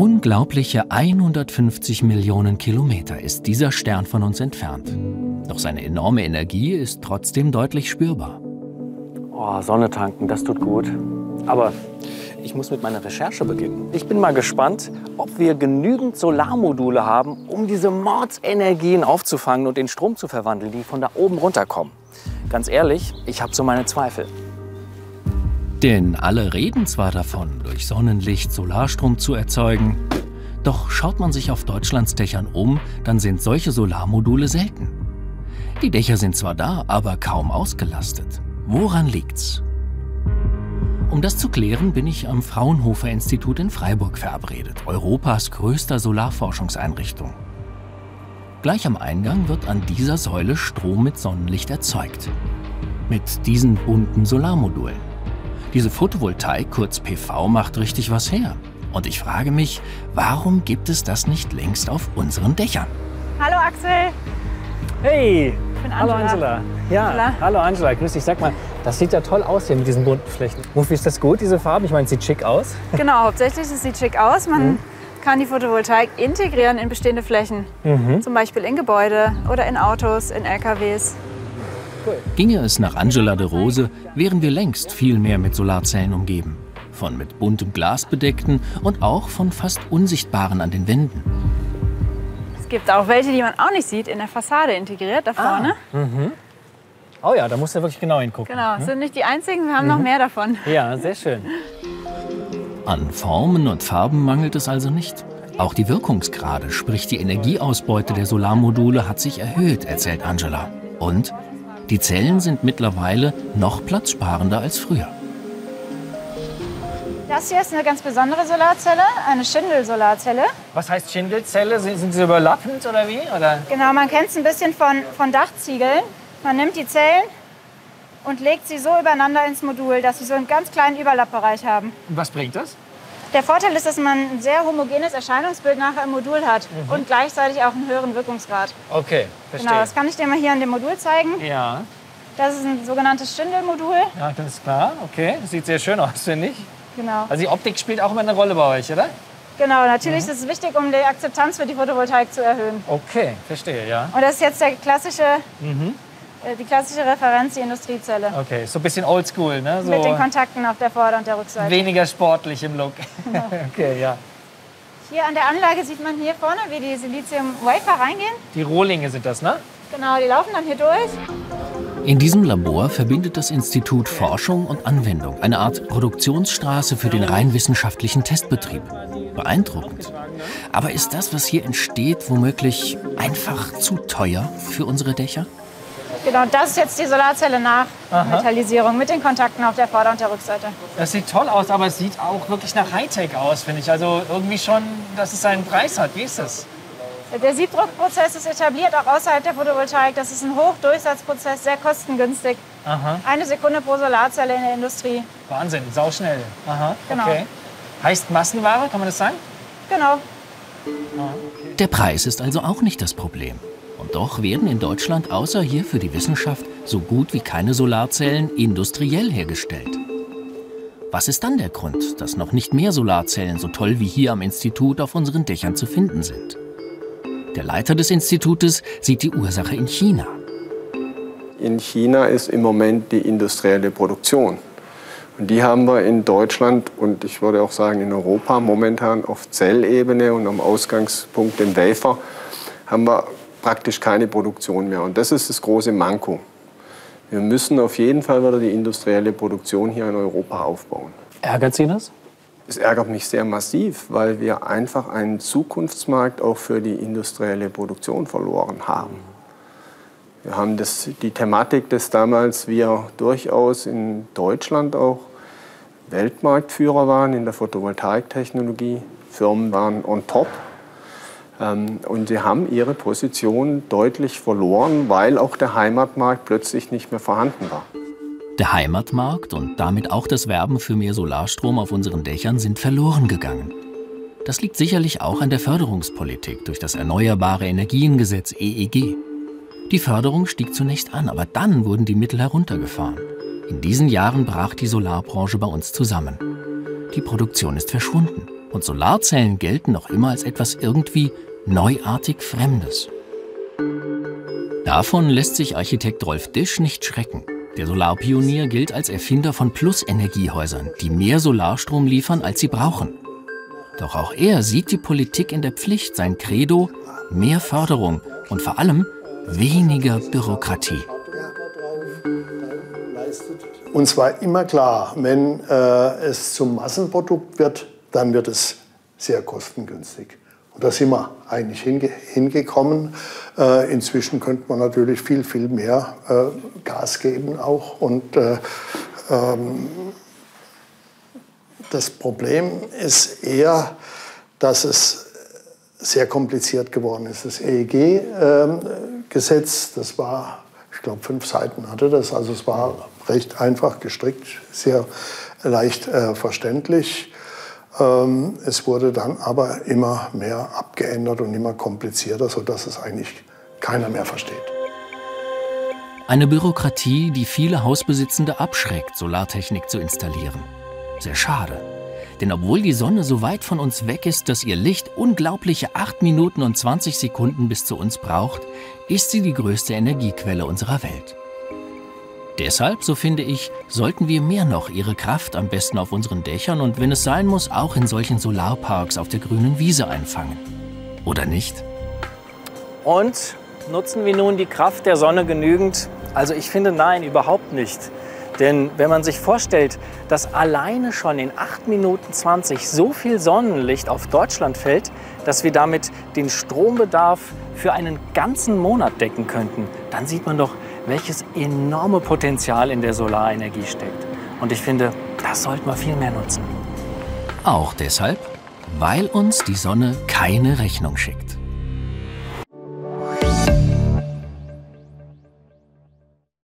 Unglaubliche 150 Millionen Kilometer ist dieser Stern von uns entfernt. Doch seine enorme Energie ist trotzdem deutlich spürbar. Oh, Sonne tanken, das tut gut. Aber ich muss mit meiner Recherche beginnen. Ich bin mal gespannt, ob wir genügend Solarmodule haben, um diese Mordsenergien aufzufangen und in Strom zu verwandeln, die von da oben runterkommen. Ganz ehrlich, ich habe so meine Zweifel. Denn alle reden zwar davon, durch Sonnenlicht Solarstrom zu erzeugen, doch schaut man sich auf Deutschlands Dächern um, dann sind solche Solarmodule selten. Die Dächer sind zwar da, aber kaum ausgelastet. Woran liegt's? Um das zu klären, bin ich am Fraunhofer Institut in Freiburg verabredet, Europas größter Solarforschungseinrichtung. Gleich am Eingang wird an dieser Säule Strom mit Sonnenlicht erzeugt. Mit diesen bunten Solarmodulen. Diese Photovoltaik, kurz PV, macht richtig was her. Und ich frage mich, warum gibt es das nicht längst auf unseren Dächern? Hallo Axel. Hey, Ich bin hallo Angela. Angela. Ja, Angela. hallo Angela, grüß dich. Sag mal, das sieht ja toll aus hier mit diesen bunten Flächen. Mufi, ist das gut, diese Farben? Ich meine, es sieht schick aus. Genau, hauptsächlich es sieht schick aus. Man kann die Photovoltaik integrieren in bestehende Flächen. Zum Beispiel in Gebäude oder in Autos, in LKWs. Ginge es nach Angela de Rose, wären wir längst viel mehr mit Solarzellen umgeben. Von mit buntem Glas bedeckten und auch von fast unsichtbaren an den Wänden. Es gibt auch welche, die man auch nicht sieht, in der Fassade integriert, da vorne. Oh ja, da musst du wirklich genau hingucken. Genau, es sind nicht die einzigen, wir haben noch mehr davon. Ja, sehr schön. An Formen und Farben mangelt es also nicht. Auch die Wirkungsgrade, sprich die Energieausbeute der Solarmodule, hat sich erhöht, erzählt Angela. Und die Zellen sind mittlerweile noch platzsparender als früher. Das hier ist eine ganz besondere Solarzelle, eine Schindel-Solarzelle. Was heißt Schindelzelle? Sind, sie überlappend oder wie? Oder? Genau, man kennt es ein bisschen von, von Dachziegeln. Man nimmt die Zellen und legt sie so übereinander ins Modul, dass sie so einen ganz kleinen Überlappbereich haben. Und was bringt das? Der Vorteil ist, dass man ein sehr homogenes Erscheinungsbild nachher im Modul hat und gleichzeitig auch einen höheren Wirkungsgrad. Okay, verstehe. Genau, das kann ich dir mal hier an dem Modul zeigen. ja, Das ist ein sogenanntes Schindelmodul. ja, das ist klar. Okay, sieht sehr schön aus, finde ich. Genau. Also die Optik spielt auch immer eine Rolle bei euch, oder? Genau, natürlich ist es wichtig, um die Akzeptanz für die Photovoltaik zu erhöhen. Okay, verstehe, ja. Und das ist jetzt der klassische, äh, die klassische Referenz, die Industriezelle. Okay, so ein bisschen oldschool, ne? So Mit den Kontakten auf der Vorder- und der Rückseite. weniger sportlich im Look. okay, ja. Hier an der Anlage sieht man hier vorne, wie die Silizium-Wafer reingehen. Die Rohlinge sind das, ne? Genau, die laufen dann hier durch. In diesem Labor verbindet das Institut Forschung und Anwendung, eine Art Produktionsstraße für den rein wissenschaftlichen Testbetrieb. Beeindruckend. Aber ist das, was hier entsteht, womöglich einfach zu teuer für unsere Dächer? Genau, das ist jetzt die Solarzelle nach Metallisierung mit den Kontakten auf der Vorder- und der Rückseite. Das sieht toll aus, aber es sieht auch wirklich nach Hightech aus, finde ich. Also irgendwie schon, dass es seinen Preis hat. Wie ist das? Der Siebdruckprozess ist etabliert, auch außerhalb der Photovoltaik. Das ist ein Hochdurchsatzprozess, sehr kostengünstig. Aha, Eine Sekunde pro Solarzelle in der Industrie. Wahnsinn, sauschnell. Aha, Genau. okay. Heißt Massenware, kann man das sagen? Genau. Der Preis ist also auch nicht das Problem. Und doch werden in Deutschland außer hier für die Wissenschaft so gut wie keine Solarzellen industriell hergestellt. Was ist dann der Grund, dass noch nicht mehr Solarzellen so toll wie hier am Institut auf unseren Dächern zu finden sind? Der Leiter des Institutes sieht die Ursache in China. In China ist im Moment die industrielle Produktion. Und die haben wir in Deutschland und ich würde auch sagen in Europa momentan auf Zellebene und am Ausgangspunkt im Wafer haben wir praktisch keine Produktion mehr. Und das ist das große Manko. Wir müssen auf jeden Fall wieder die industrielle Produktion hier in Europa aufbauen. Ärgert Sie das? Es ärgert mich sehr massiv, weil wir einfach einen Zukunftsmarkt auch für die industrielle Produktion verloren haben. Wir haben das, die Thematik, dass damals wir durchaus in Deutschland auch Weltmarktführer waren in der Photovoltaiktechnologie. Firmen waren on top. Ähm, Und sie haben ihre Position deutlich verloren, weil auch der Heimatmarkt plötzlich nicht mehr vorhanden war. Der Heimatmarkt und damit auch das Werben für mehr Solarstrom auf unseren Dächern sind verloren gegangen. Das liegt sicherlich auch an der Förderungspolitik durch das Erneuerbare Energiengesetz EEG. Die Förderung stieg zunächst an, aber dann wurden die Mittel heruntergefahren. In diesen Jahren brach die Solarbranche bei uns zusammen. Die Produktion ist verschwunden. Und Solarzellen gelten noch immer als etwas irgendwie neuartig Fremdes. Davon lässt sich Architekt Rolf Disch nicht schrecken. Der Solarpionier gilt als Erfinder von Plusenergiehäusern, die mehr Solarstrom liefern, als sie brauchen. Doch auch er sieht die Politik in der Pflicht, sein Credo mehr Förderung und vor allem weniger Bürokratie. Uns war immer klar, wenn äh, es zum Massenprodukt wird, dann wird es sehr kostengünstig. Da sind wir eigentlich hinge hingekommen. Äh, inzwischen könnte man natürlich viel, viel mehr äh, Gas geben auch. Und äh, ähm, das Problem ist eher, dass es sehr kompliziert geworden ist. Das EEG-Gesetz, ähm, das war, ich glaube, fünf Seiten hatte das. Also es war recht einfach gestrickt, sehr leicht äh, verständlich. Ähm, es wurde dann aber immer mehr abgeändert und immer komplizierter, sodass es eigentlich keiner mehr versteht. Eine Bürokratie, die viele Hausbesitzende abschreckt, Solartechnik zu installieren. Sehr schade. Denn obwohl die Sonne so weit von uns weg ist, dass ihr Licht unglaubliche 8 Minuten und 20 Sekunden bis zu uns braucht, ist sie die größte Energiequelle unserer Welt. Deshalb, so finde ich, sollten wir mehr noch ihre Kraft am besten auf unseren Dächern und wenn es sein muss, auch in solchen Solarparks auf der grünen Wiese einfangen. Oder nicht? Und nutzen wir nun die Kraft der Sonne genügend? Also ich finde nein, überhaupt nicht. Denn wenn man sich vorstellt, dass alleine schon in 8 Minuten 20 so viel Sonnenlicht auf Deutschland fällt, dass wir damit den Strombedarf für einen ganzen Monat decken könnten, dann sieht man doch, welches enorme Potenzial in der Solarenergie steckt. Und ich finde, das sollten wir viel mehr nutzen. Auch deshalb, weil uns die Sonne keine Rechnung schickt.